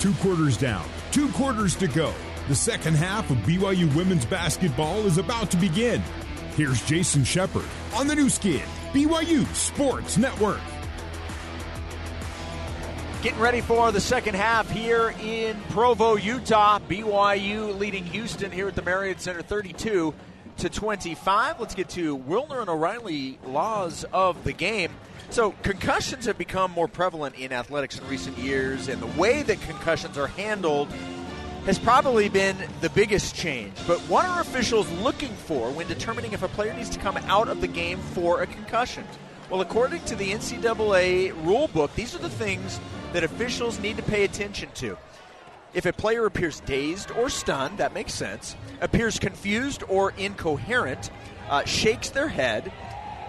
Two quarters down, two quarters to go. The second half of BYU women's basketball is about to begin. Here's Jason Shepard on the Nu Skin, BYU Sports Network. Getting ready for the second half here in Provo, Utah. BYU leading Houston here at the Marriott Center 32 to 25. Let's get to Wilner and O'Reilly laws of the game. So, concussions have become more prevalent in athletics in recent years, and the way that concussions are handled has probably been the biggest change. But what are officials looking for when determining if a player needs to come out of the game for a concussion? Well, according to the NCAA rule book, these are the things that officials need to pay attention to. If a player appears dazed or stunned, that makes sense, appears confused or incoherent, uh, shakes their head,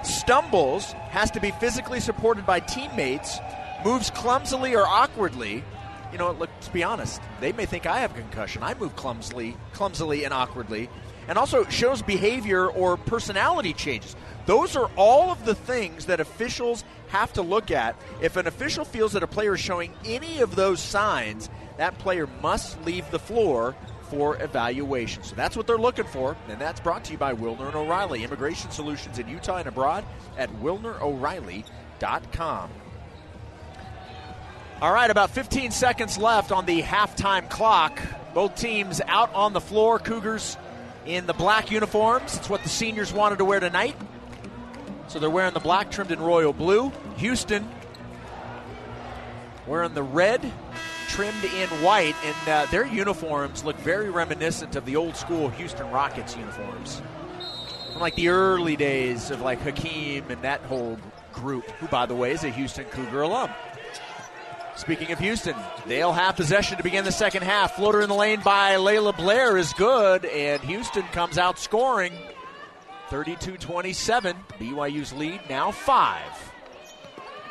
stumbles, has to be physically supported by teammates, moves clumsily or awkwardly, you know, let's be honest. They may think I have concussion. I move clumsily, clumsily and awkwardly, and also shows behavior or personality changes. Those are all of the things that officials have to look at. If an official feels that a player is showing any of those signs, that player must leave the floor for evaluation. So that's what they're looking for, and that's brought to you by Wilner and O'Reilly, Immigration Solutions in Utah and abroad at wilneroreilly.com. All right, about 15 seconds left on the halftime clock. Both teams out on the floor. Cougars in the black uniforms. It's what the seniors wanted to wear tonight. So they're wearing the black trimmed in royal blue. Houston wearing the red trimmed in white, and uh, their uniforms look very reminiscent of the old school Houston Rockets uniforms. From like the early days of like Hakeem and that whole group, who, by the way, is a Houston Cougar alum. Speaking of Houston, they'll have possession to begin the second half. Floater in the lane by Layla Blair is good, and Houston comes out scoring 32 27. BYU's lead now five.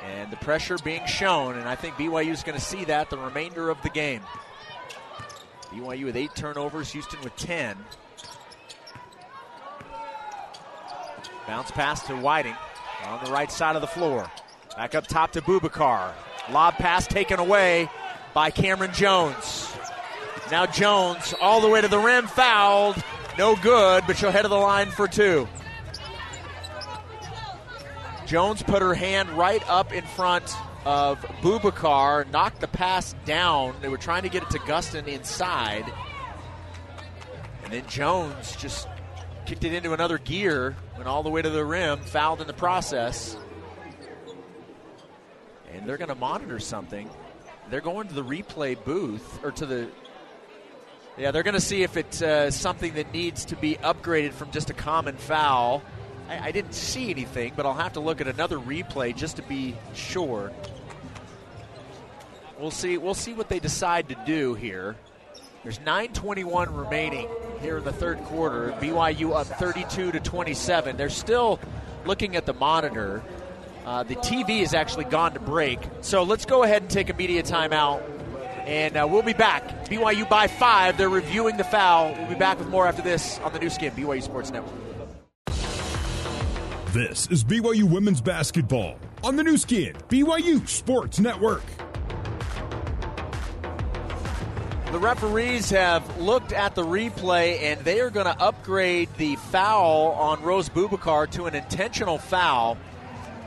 And the pressure being shown, and I think BYU is going to see that the remainder of the game. BYU with eight turnovers, Houston with 10. Bounce pass to Whiting on the right side of the floor. Back up top to Bubakar. Lob pass taken away by Cameron Jones. Now Jones all the way to the rim, fouled. No good, but she'll head to the line for two. Jones put her hand right up in front of Bubakar, knocked the pass down. They were trying to get it to Gustin inside. And then Jones just kicked it into another gear, went all the way to the rim, fouled in the process and they're going to monitor something. They're going to the replay booth or to the. Yeah, they're going to see if it's uh, something that needs to be upgraded from just a common foul. I, I didn't see anything, but I'll have to look at another replay just to be sure. We'll see. We'll see what they decide to do here. There's 9:21 remaining here in the third quarter. BYU up 32 to 27. They're still looking at the monitor. Uh, the TV has actually gone to break. So let's go ahead and take a media timeout. And uh, we'll be back. BYU by five. They're reviewing the foul. We'll be back with more after this on the Nu Skin, BYU Sports Network. This is BYU Women's Basketball on the Nu Skin, BYU Sports Network. The referees have looked at the replay and they are going to upgrade the foul on Rose Bubakar to an intentional foul.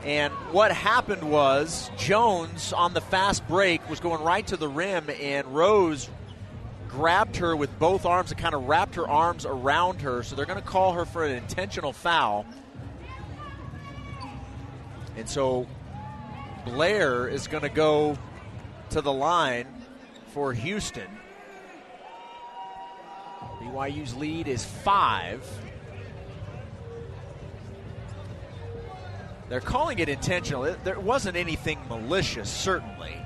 And what happened was Jones on the fast break was going right to the rim, and Rose grabbed her with both arms and kind of wrapped her arms around her. So they're going to call her for an intentional foul. And so Blair is going to go to the line for Houston. BYU's lead is five. They're calling it intentional. There wasn't anything malicious, certainly.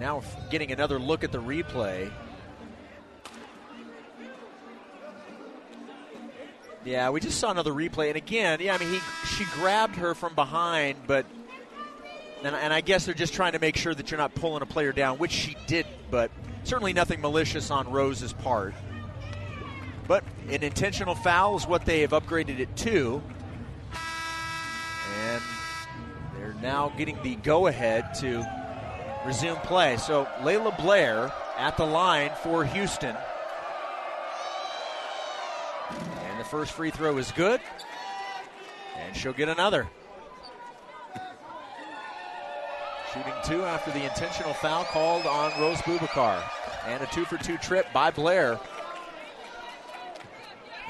Now getting another look at the replay. Yeah, we just saw another replay, and again, yeah, I mean, he she grabbed her from behind, but and, and I guess they're just trying to make sure that you're not pulling a player down, which she did, but certainly nothing malicious on Rose's part. But an intentional foul is what they have upgraded it to. And they're now getting the go ahead to resume play. So Layla Blair at the line for Houston. First free throw is good. And she'll get another. Shooting two after the intentional foul called on Rose Bubakar. And a two for two trip by Blair.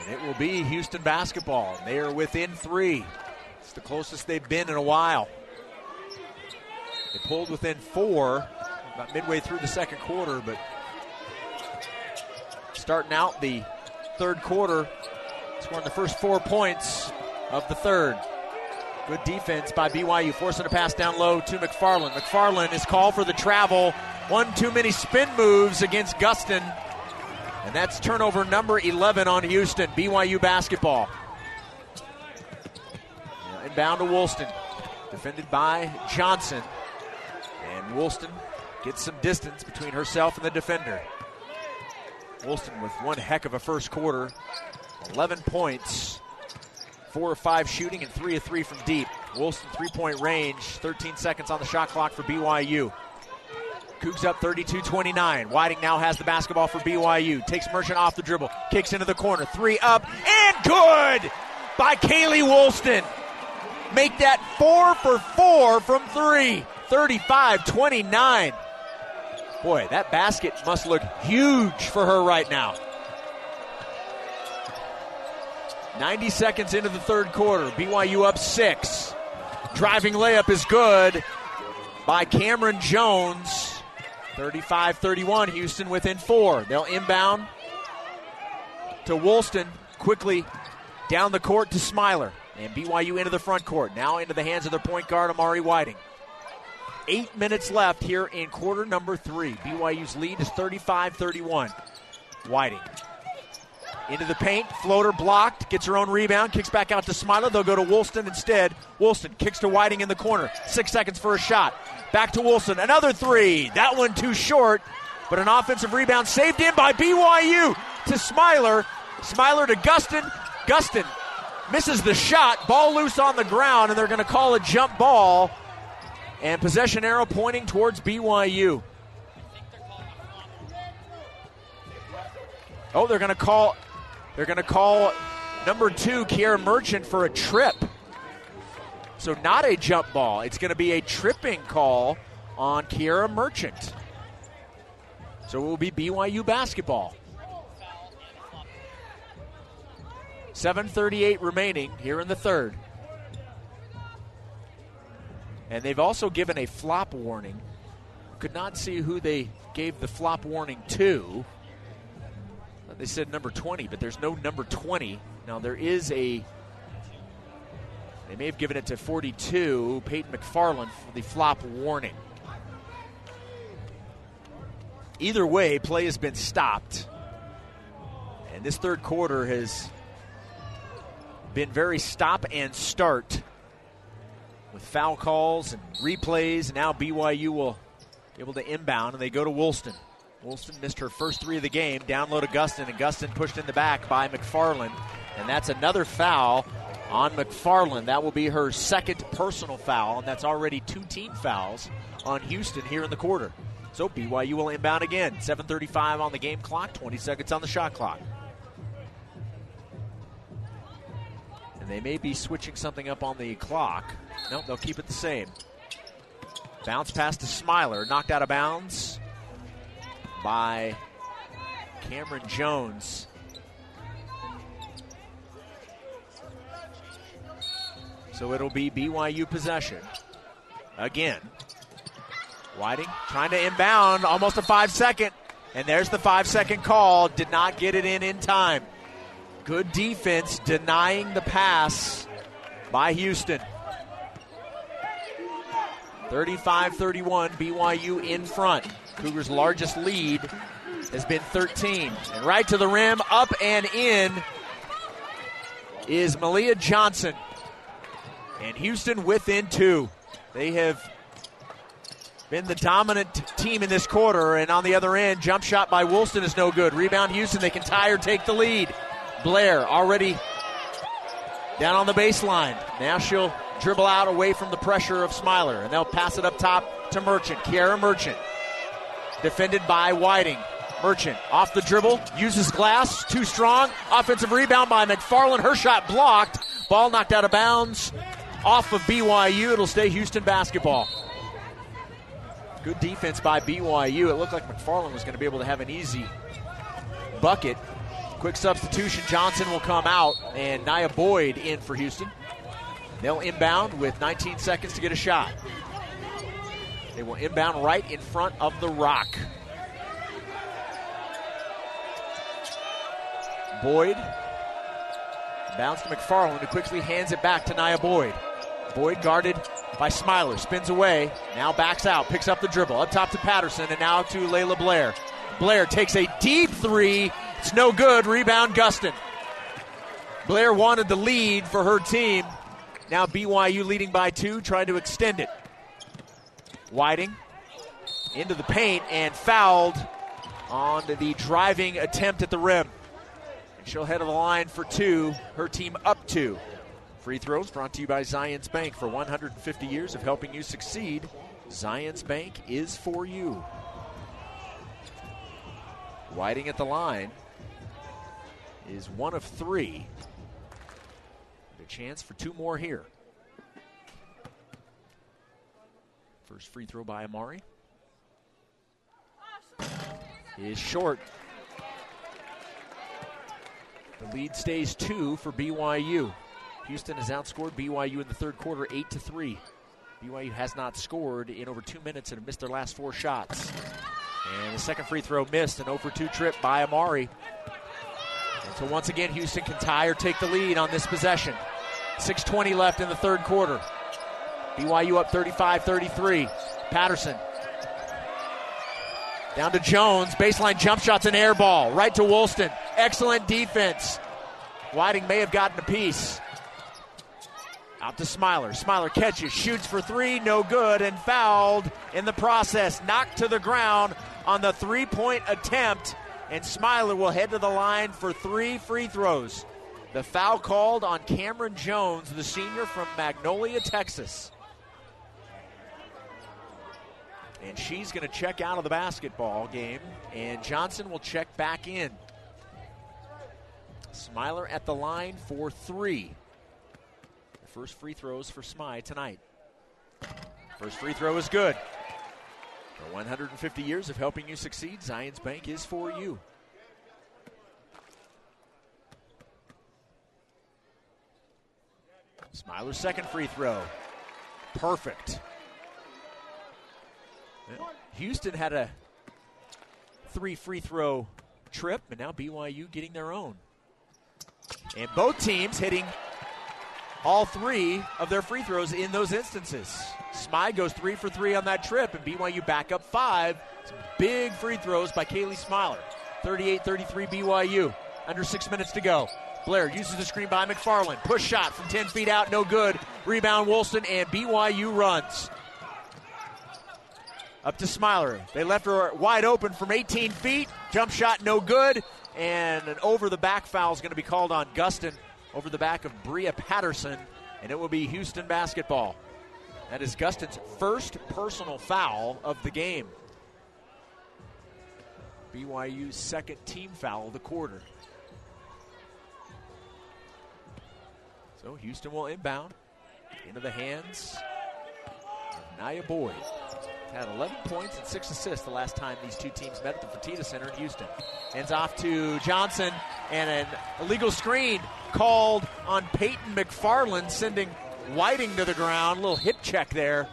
And it will be Houston basketball. They are within three. It's the closest they've been in a while. They pulled within four about midway through the second quarter, but starting out the third quarter, scoring the first four points of the third. Good defense by BYU, forcing a pass down low to McFarland. McFarland is called for the travel. One too many spin moves against Gustin. And that's turnover number 11 on Houston. BYU basketball. Inbound to Woolston. Defended by Johnson. And Woolston gets some distance between herself and the defender. Woolston with one heck of a first quarter. 11 points four or five shooting and three of three from deep. Woolston three point range, 13 seconds on the shot clock for BYU. Cougs up 32 29. Whiting now has the basketball for BYU. Takes Merchant off the dribble. Kicks into the corner. Three up and good by Kaylee Woolston. Make that four for four from three. 35 29. Boy, that basket must look huge for her right now. 90 seconds into the third quarter. BYU up six. Driving layup is good by Cameron Jones. 35 31. Houston within four. They'll inbound to Woolston. Quickly down the court to Smiler. And BYU into the front court. Now into the hands of their point guard, Amari Whiting. Eight minutes left here in quarter number three. BYU's lead is 35 31. Whiting into the paint, floater blocked, gets her own rebound, kicks back out to Smiler. They'll go to Woolston instead. Woolston kicks to Whiting in the corner. Six seconds for a shot. Back to Woolston. Another three. That one too short, but an offensive rebound saved in by BYU to Smiler. Smiler to Gustin. Gustin misses the shot. Ball loose on the ground, and they're going to call a jump ball. And possession arrow pointing towards BYU. Oh, they're going to call they're going to call number two, Kiera Merchant, for a trip. So, not a jump ball. It's going to be a tripping call on Kiera Merchant. So, it will be BYU basketball. 7.38 remaining here in the third. And they've also given a flop warning. Could not see who they gave the flop warning to. They said number 20, but there's no number 20. Now, there is a. They may have given it to 42, Peyton McFarland, for the flop warning. Either way, play has been stopped. And this third quarter has been very stop and start with foul calls and replays. Now BYU will be able to inbound, and they go to Woolston. Woolston missed her first three of the game. Down low to Gustin, and Gustin pushed in the back by McFarland. And that's another foul on McFarland. That will be her second personal foul, and that's already two team fouls on Houston here in the quarter. So BYU will inbound again. 7.35 on the game clock, 20 seconds on the shot clock. And they may be switching something up on the clock. No, nope, they'll keep it the same. Bounce pass to Smiler, knocked out of bounds by Cameron Jones. So it'll be BYU possession. Again. Whiting trying to inbound, almost a five second. And there's the five second call. Did not get it in in time. Good defense denying the pass by Houston. 35 31, BYU in front. Cougars' largest lead has been 13. And right to the rim, up and in is Malia Johnson. And Houston within two. They have been the dominant team in this quarter. And on the other end, jump shot by Woolston is no good. Rebound Houston. They can tie or take the lead. Blair already down on the baseline. Now she'll dribble out away from the pressure of Smiler, and they'll pass it up top to Merchant. Kiera Merchant, defended by Whiting. Merchant off the dribble, uses glass, too strong. Offensive rebound by McFarland. Her shot blocked. Ball knocked out of bounds off of BYU. It'll stay Houston basketball. Good defense by BYU. It looked like McFarland was going to be able to have an easy bucket. Quick substitution. Johnson will come out, and Nia Boyd in for Houston. They'll inbound with 19 seconds to get a shot. They will inbound right in front of the rock. Boyd. Bounce to McFarland, who quickly hands it back to Nia Boyd. Boyd guarded by Smiler, spins away, now backs out, picks up the dribble, up top to Patterson, and now to Layla Blair. Blair takes a deep three. It's no good. Rebound, Gustin. Blair wanted the lead for her team. Now BYU leading by two, trying to extend it. Whiting into the paint and fouled on the driving attempt at the rim. And she'll head to the line for two. Her team up two. Free throws brought to you by Zions Bank. For 150 years of helping you succeed, Zions Bank is for you. Whiting at the line is one of three. A chance for two more here. First free throw by Amari is short. The lead stays two for BYU. Houston has outscored BYU in the third quarter, eight to three. BYU has not scored in over two minutes and have missed their last four shots. And the second free throw missed, an 0 for 2 trip by Amari. And so once again, Houston can tie or take the lead on this possession. 6.20 left in the third quarter. BYU up 35 33. Patterson. Down to Jones. Baseline jump shots and air ball. Right to Woolston. Excellent defense. Whiting may have gotten a piece. Out to Smiler. Smiler catches, shoots for three, no good, and fouled in the process. Knocked to the ground on the three point attempt, and Smiler will head to the line for three free throws. The foul called on Cameron Jones, the senior from Magnolia, Texas. And she's going to check out of the basketball game, and Johnson will check back in. Smiler at the line for three. The first free throws for Smy tonight. First free throw is good. For 150 years of helping you succeed, Zions Bank is for you. Smiler's second free throw. Perfect. Houston had a three free throw trip, and now BYU getting their own. And both teams hitting all three of their free throws in those instances. Smy goes three for three on that trip, and BYU back up five. Some big free throws by Kaylee Smiler. 38 33 BYU. Under six minutes to go. Blair uses the screen by McFarland. Push shot from 10 feet out, no good. Rebound Woolston, and BYU runs. Up to Smiler. They left her wide open from 18 feet. Jump shot, no good. And an over the back foul is going to be called on Gustin over the back of Bria Patterson, and it will be Houston basketball. That is Gustin's first personal foul of the game. BYU's second team foul of the quarter. So Houston will inbound into the hands of Naya Boyd. Had 11 points and 6 assists the last time these two teams met at the Fertitta Center in Houston. Hands off to Johnson and an illegal screen called on Peyton McFarland, sending Whiting to the ground. A little hip check there.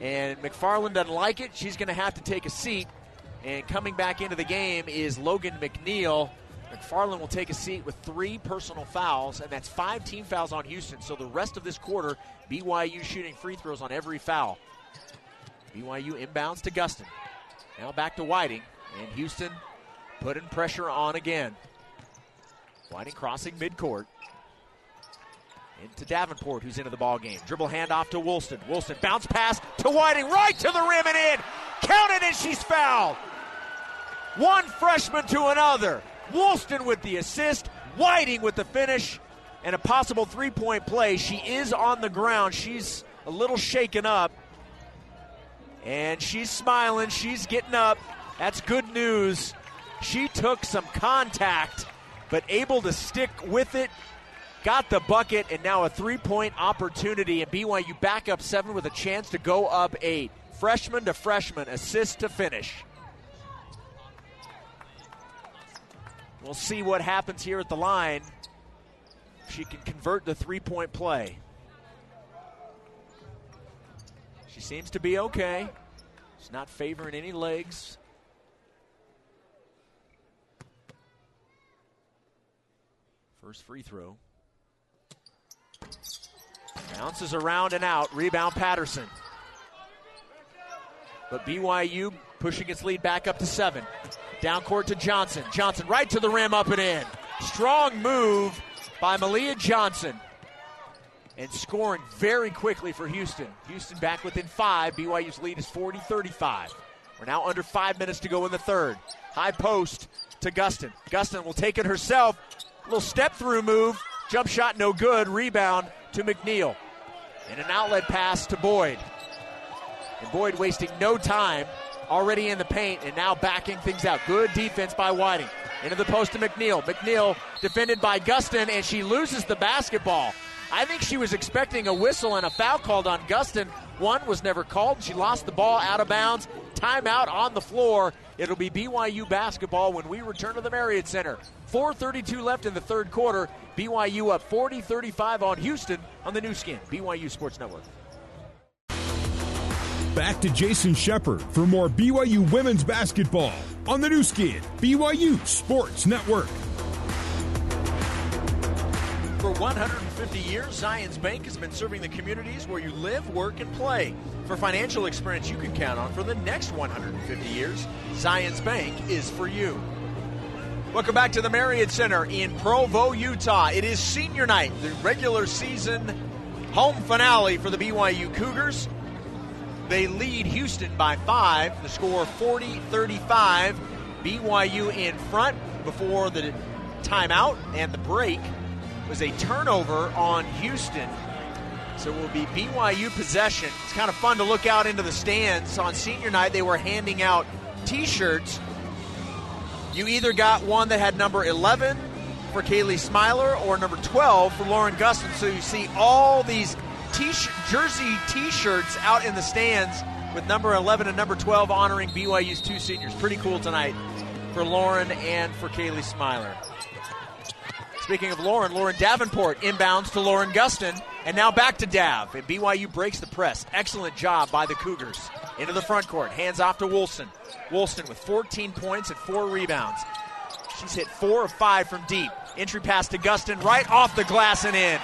And McFarland doesn't like it. She's going to have to take a seat. And coming back into the game is Logan McNeil. McFarland will take a seat with three personal fouls, and that's five team fouls on Houston. So the rest of this quarter, BYU shooting free throws on every foul. BYU inbounds to Gustin. Now back to Whiting, and Houston putting pressure on again. Whiting crossing midcourt. Into Davenport, who's into the ball game. Dribble handoff to Woolston. Woolston bounce pass to Whiting, right to the rim and in. Counted, and she's fouled. One freshman to another. Woolston with the assist, Whiting with the finish, and a possible three point play. She is on the ground. She's a little shaken up. And she's smiling. She's getting up. That's good news. She took some contact, but able to stick with it. Got the bucket, and now a three point opportunity. And BYU back up seven with a chance to go up eight. Freshman to freshman, assist to finish. We'll see what happens here at the line. She can convert the three point play. Seems to be okay. She's not favoring any legs. First free throw. Bounces around and out. Rebound Patterson. But BYU pushing its lead back up to seven. Down court to Johnson. Johnson right to the rim, up and in. Strong move by Malia Johnson. And scoring very quickly for Houston. Houston back within five. BYU's lead is 40 35. We're now under five minutes to go in the third. High post to Gustin. Gustin will take it herself. Little step through move. Jump shot no good. Rebound to McNeil. And an outlet pass to Boyd. And Boyd wasting no time already in the paint and now backing things out. Good defense by Whiting. Into the post to McNeil. McNeil defended by Gustin, and she loses the basketball. I think she was expecting a whistle and a foul called on Gustin. One was never called. She lost the ball out of bounds. Timeout on the floor. It'll be BYU basketball when we return to the Marriott Center. 4.32 left in the third quarter. BYU up 40 35 on Houston on the Nu Skin, BYU Sports Network. Back to Jason Shepard for more BYU women's basketball on the Nu Skin, BYU Sports Network. For 150 years, Zions Bank has been serving the communities where you live, work, and play. For financial experience you can count on for the next 150 years, Zions Bank is for you. Welcome back to the Marriott Center in Provo, Utah. It is senior night, the regular season home finale for the BYU Cougars. They lead Houston by five. The score 40 35. BYU in front before the timeout and the break was a turnover on Houston. So it will be BYU possession. It's kind of fun to look out into the stands. On senior night, they were handing out t shirts. You either got one that had number 11 for Kaylee Smiler or number 12 for Lauren Gustin. So you see all these t-shirt, jersey T-shirts out in the stands with number 11 and number 12 honoring BYU's two seniors. Pretty cool tonight for Lauren and for Kaylee Smiler. Speaking of Lauren, Lauren Davenport inbounds to Lauren Gustin, and now back to Dav. And BYU breaks the press. Excellent job by the Cougars. Into the front court, hands off to Woolston. Woolston with 14 points and four rebounds. She's hit four of five from deep. Entry pass to Gustin, right off the glass and in.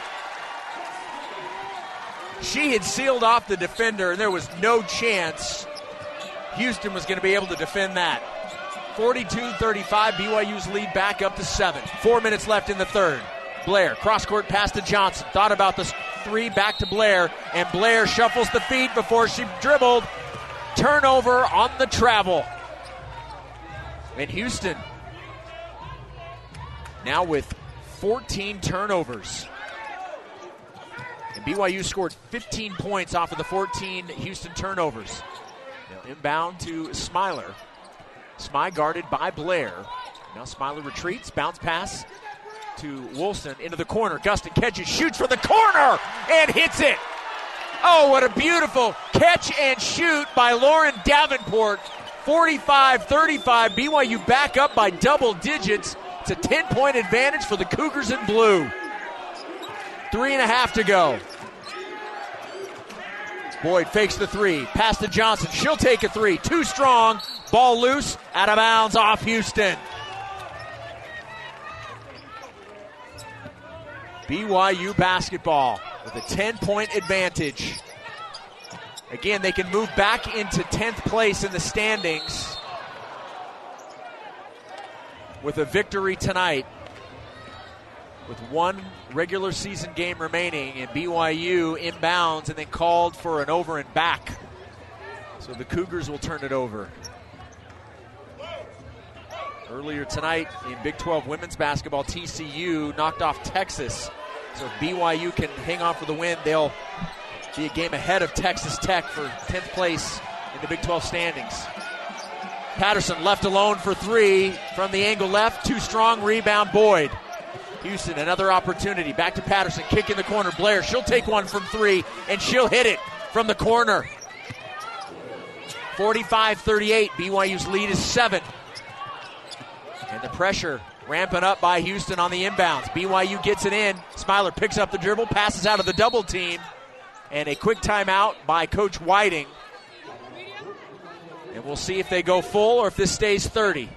She had sealed off the defender, and there was no chance Houston was going to be able to defend that. 42 35, BYU's lead back up to seven. Four minutes left in the third. Blair, cross court pass to Johnson. Thought about the three, back to Blair, and Blair shuffles the feet before she dribbled. Turnover on the travel. And Houston now with 14 turnovers. And BYU scored 15 points off of the 14 Houston turnovers. Now inbound to Smiler. Smy guarded by Blair. Now Smiler retreats, bounce pass to Wilson into the corner. Gustin catches, shoots for the corner, and hits it. Oh, what a beautiful catch and shoot by Lauren Davenport. 45 35. BYU back up by double digits. It's a 10 point advantage for the Cougars in blue. Three and a half to go. Boyd fakes the three. Pass to Johnson. She'll take a three. Too strong. Ball loose. Out of bounds off Houston. BYU basketball with a 10 point advantage. Again, they can move back into 10th place in the standings with a victory tonight. With one regular season game remaining, and BYU inbounds and then called for an over and back. So the Cougars will turn it over. Earlier tonight in Big 12 women's basketball, TCU knocked off Texas So if BYU can hang on for the win, they'll be a game ahead of Texas Tech for 10th place in the Big 12 standings. Patterson left alone for three from the angle left. Too strong. Rebound Boyd. Houston, another opportunity. Back to Patterson. Kick in the corner. Blair, she'll take one from three, and she'll hit it from the corner. 45 38. BYU's lead is seven. And the pressure ramping up by Houston on the inbounds. BYU gets it in. Smiler picks up the dribble, passes out of the double team, and a quick timeout by Coach Whiting. And we'll see if they go full or if this stays 30.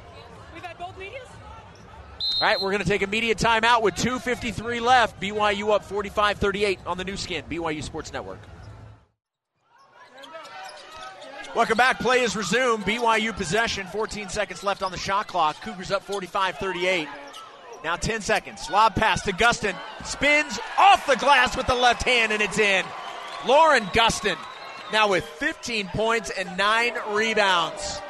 All right, we're going to take a media timeout with 2.53 left. BYU up 45 38 on the Nu Skin, BYU Sports Network. Welcome back. Play is resumed. BYU possession. 14 seconds left on the shot clock. Cougars up 45 38. Now 10 seconds. Lob pass to Gustin. Spins off the glass with the left hand, and it's in. Lauren Gustin now with 15 points and 9 rebounds.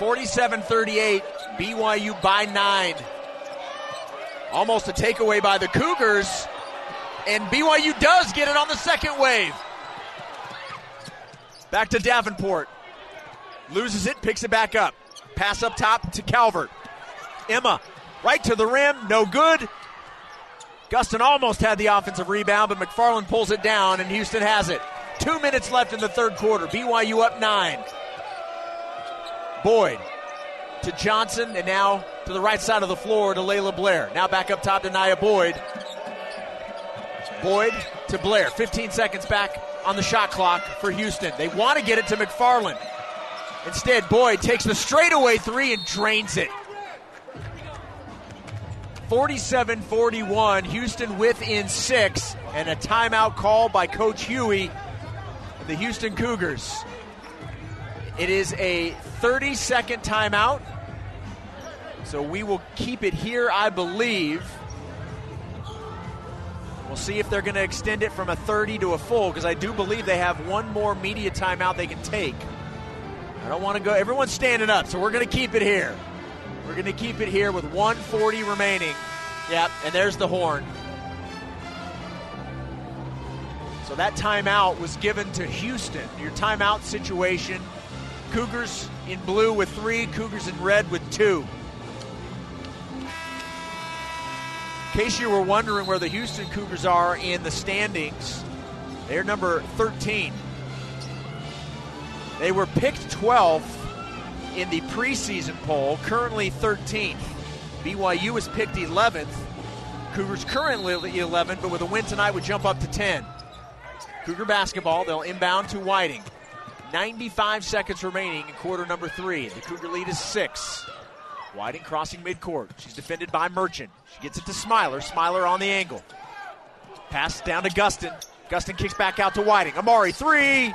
47 38. BYU by 9. Almost a takeaway by the Cougars. And BYU does get it on the second wave. Back to Davenport. Loses it, picks it back up. Pass up top to Calvert. Emma, right to the rim, no good. Gustin almost had the offensive rebound, but McFarland pulls it down, and Houston has it. Two minutes left in the third quarter. BYU up nine. Boyd to Johnson, and now to the right side of the floor to Layla Blair. Now back up top to Naya Boyd. Boyd to Blair. 15 seconds back on the shot clock for Houston. They want to get it to McFarland. Instead, Boyd takes the straightaway three and drains it. 47 41. Houston within six, and a timeout call by Coach Hughey of the Houston Cougars. It is a 30 second timeout, so we will keep it here, I believe. We'll see if they're going to extend it from a 30 to a full because I do believe they have one more media timeout they can take. I don't want to go. Everyone's standing up, so we're going to keep it here. We're going to keep it here with 140 remaining. Yep, and there's the horn. So that timeout was given to Houston. Your timeout situation Cougars in blue with three, Cougars in red with two. Case you were wondering where the Houston Cougars are in the standings, they're number 13. They were picked 12th in the preseason poll, currently 13th. BYU is picked 11th. Cougars currently 11, but with a win tonight would jump up to 10. Cougar basketball, they'll inbound to Whiting. 95 seconds remaining in quarter number three. The Cougar lead is six. Whiting crossing midcourt. She's defended by Merchant. She gets it to Smiler. Smiler on the angle. Pass down to Gustin. Gustin kicks back out to Whiting. Amari, three.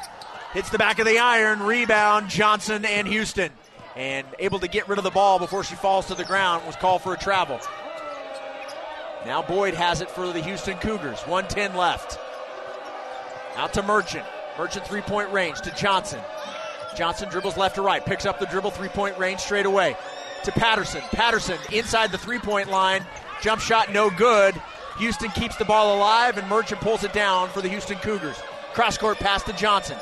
Hits the back of the iron. Rebound, Johnson and Houston and able to get rid of the ball before she falls to the ground was called for a travel. Now Boyd has it for the Houston Cougars. 110 left. Out to Merchant. Merchant three point range to Johnson. Johnson dribbles left to right, picks up the dribble three point range straight away to Patterson. Patterson inside the three point line. Jump shot no good. Houston keeps the ball alive and Merchant pulls it down for the Houston Cougars. Cross court pass to Johnson.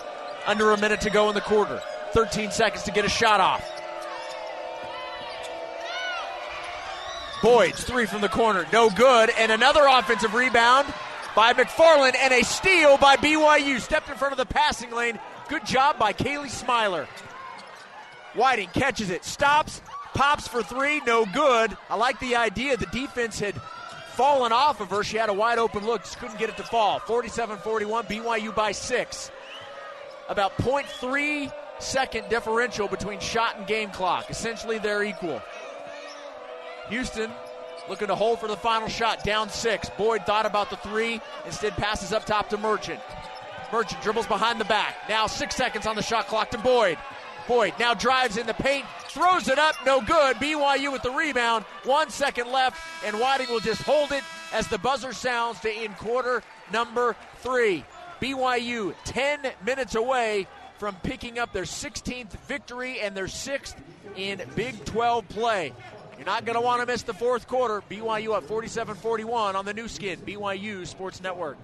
Under a minute to go in the quarter. 13 seconds to get a shot off. Boyd's three from the corner, no good, and another offensive rebound by McFarland and a steal by BYU. Stepped in front of the passing lane. Good job by Kaylee Smiler. Whiting catches it, stops, pops for three, no good. I like the idea. The defense had fallen off of her. She had a wide open look, just couldn't get it to fall. 47 41, BYU by six. About 0.3 second differential between shot and game clock. Essentially, they're equal. Houston looking to hold for the final shot, down six. Boyd thought about the three, instead passes up top to Merchant. Merchant dribbles behind the back. Now six seconds on the shot clock to Boyd. Boyd now drives in the paint, throws it up, no good. BYU with the rebound. One second left, and Whiting will just hold it as the buzzer sounds to end quarter number three. BYU 10 minutes away from picking up their 16th victory and their sixth in Big 12 play. You're not going to want to miss the fourth quarter. BYU at 47 41 on the Nu Skin, BYU Sports Network.